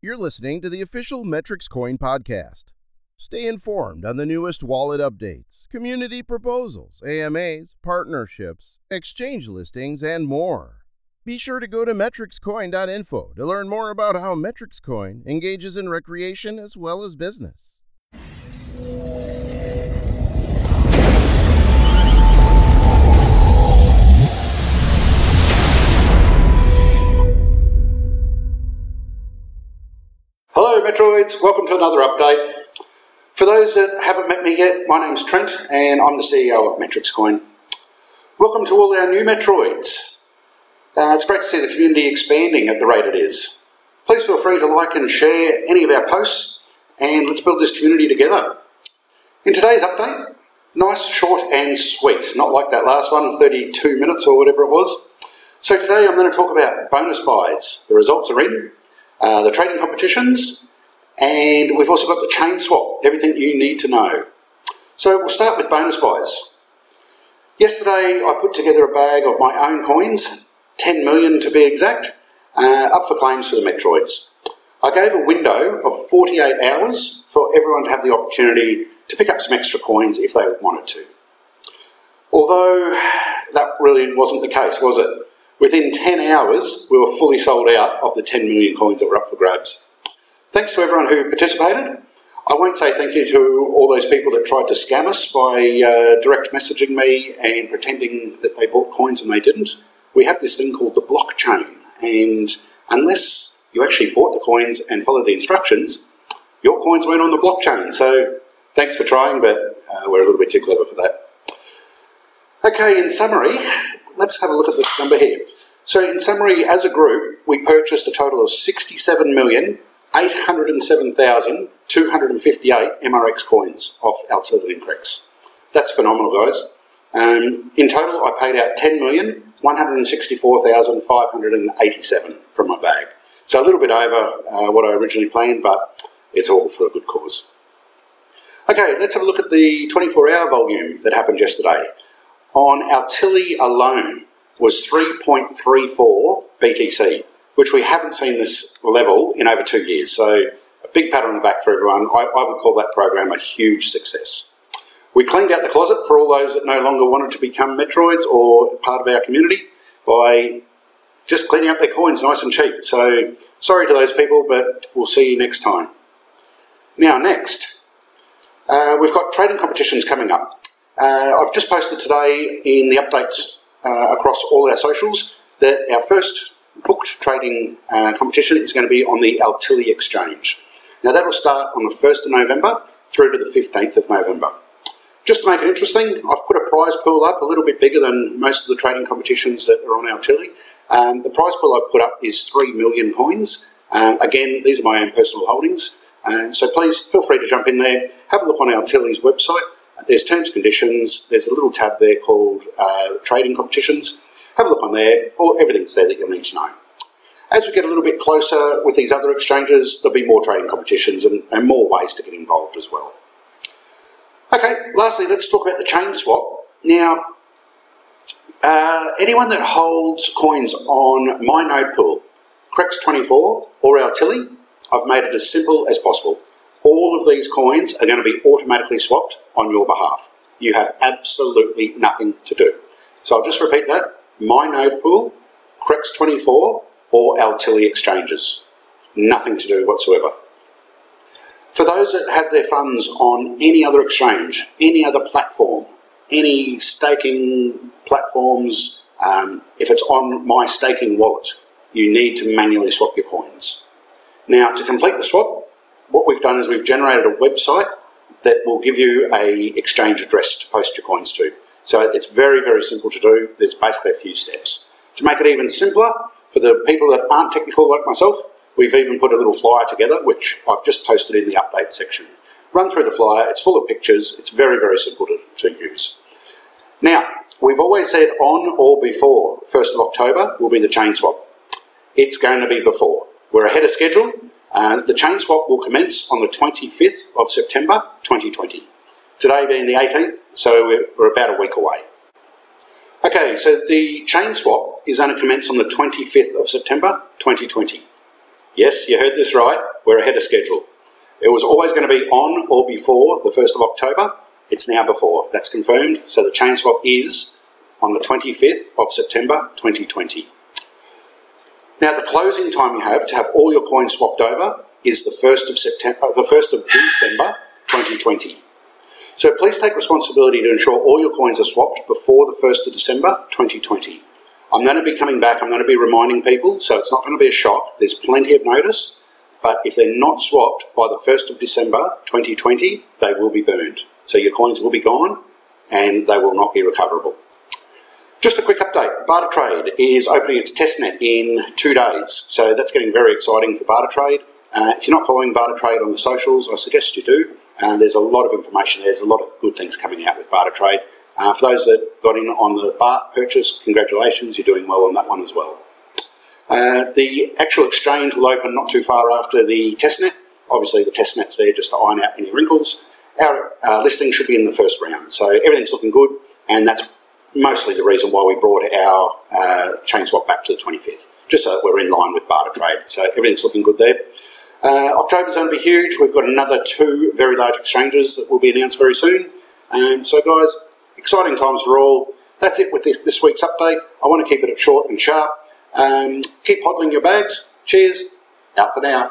You're listening to the official Metrix Coin podcast. Stay informed on the newest wallet updates, community proposals, AMAs, partnerships, exchange listings, and more. Be sure to go to metrixcoin.info to learn more about how Metrix Coin engages in recreation as well as business. Metroids. Welcome to another update. For those that haven't met me yet, my name's Trent and I'm the CEO of Metrix Coin. Welcome to all our new Metroids. Uh, it's great to see the community expanding at the rate it is. Please feel free to like and share any of our posts and let's build this community together. In today's update, nice, short and sweet, not like that last one, 32 minutes or whatever it was. So today I'm going to talk about bonus buys. The results are in, uh, the trading competitions, and we've also got the chain swap, everything you need to know. So we'll start with bonus buys. Yesterday I put together a bag of my own coins, 10 million to be exact, uh, up for claims for the Metroids. I gave a window of 48 hours for everyone to have the opportunity to pick up some extra coins if they wanted to. Although that really wasn't the case, was it? Within 10 hours, we were fully sold out of the 10 million coins that were up for grabs. Thanks to everyone who participated. I won't say thank you to all those people that tried to scam us by uh, direct messaging me and pretending that they bought coins and they didn't. We have this thing called the blockchain, and unless you actually bought the coins and followed the instructions, your coins weren't on the blockchain. So thanks for trying, but uh, we're a little bit too clever for that. Okay, in summary, let's have a look at this number here. So, in summary, as a group, we purchased a total of 67,807,258 MRX coins off Altilly and. That's phenomenal, guys. Um, in total, I paid out 10,164,587 from my bag. So, a little bit over uh, what I originally planned, but it's all for a good cause. Okay, let's have a look at the 24 hour volume that happened yesterday. On Altilly alone, was 3.34 BTC, which we haven't seen this level in over two years. So a big pat on the back for everyone. I, I would call that program a huge success. We cleaned out the closet for all those that no longer wanted to become Metroids or part of our community by just cleaning up their coins nice and cheap. So sorry to those people, but we'll see you next time. Now, next, uh, we've got trading competitions coming up. Uh, I've just posted today in the updates uh, across all our socials that our first booked trading uh, competition is going to be on the Altilly Exchange. Now that'll start on the 1st of November through to the 15th of November. Just to make it interesting, I've put a prize pool up a little bit bigger than most of the trading competitions that are on Altilly. Um, the prize pool I've put up is 3 million coins. Uh, again, these are my own personal holdings. Uh, so please feel free to jump in there, have a look on Altilly's website, there's terms conditions. There's a little tab there called uh, trading competitions. Have a look on there. or everything's there that you'll need to know. As we get a little bit closer with these other exchanges, there'll be more trading competitions and, and more ways to get involved as well. Okay, lastly, let's talk about the chain swap. Now, uh, anyone that holds coins on my node pool, Crex24 or Altilly, I've made it as simple as possible all of these coins are going to be automatically swapped on your behalf. You have absolutely nothing to do. So I'll just repeat that. My node pool, Crex24 or Altilly exchanges. Nothing to do whatsoever. For those that have their funds on any other exchange, any other platform, any staking platforms, um, if it's on my staking wallet, you need to manually swap your coins. Now, to complete the swap, what we've done is we've generated a website that will give you a exchange address to post your coins to. So it's very, very simple to do. There's basically a few steps. To make it even simpler, for the people that aren't technical like myself, we've even put a little flyer together, which I've just posted in the update section. Run through the flyer, it's full of pictures, it's very, very simple to, to use. Now, we've always said on or before 1st of October will be the chain swap. It's going to be before. We're ahead of schedule, uh, the chain swap will commence on the 25th of September 2020. Today being the 18th, so we're, we're about a week away. Okay, so the chain swap is going to commence on the 25th of September 2020. Yes, you heard this right. We're ahead of schedule. It was always going to be on or before the 1st of October. It's now before. That's confirmed. So the chain swap is on the 25th of September 2020. Now, the closing time you have to have all your coins swapped over is the 1st of September, uh, the 1st of December 2020. So please take responsibility to ensure all your coins are swapped before the 1st of December 2020. I'm going to be coming back, I'm going to be reminding people, so it's not going to be a shock. There's plenty of notice, but if they're not swapped by the 1st of December 2020, they will be burned. So your coins will be gone and they will not be recoverable. Just a quick update. Barter Trade is opening its testnet in two days, so that's getting very exciting for Barter Trade. Uh, if you're not following Barter Trade on the socials, I suggest you do. Uh, there's a lot of information. There's a lot of good things coming out with Barter Trade. Uh, for those that got in on the BART purchase, congratulations, you're doing well on that one as well. Uh, the actual exchange will open not too far after the testnet. Obviously, the testnet's there just to iron out any wrinkles. Our uh, listing should be in the first round, so everything's looking good, and that's mostly the reason why we brought our uh, chain swap back to the 25th, just so that we're in line with barter trade. So everything's looking good there. Uh, October's going to be huge. We've got another two very large exchanges that will be announced very soon. Um, so, guys, exciting times for all. That's it with this, this week's update. I want to keep it short and sharp. Um, keep hodling your bags. Cheers. Out for now.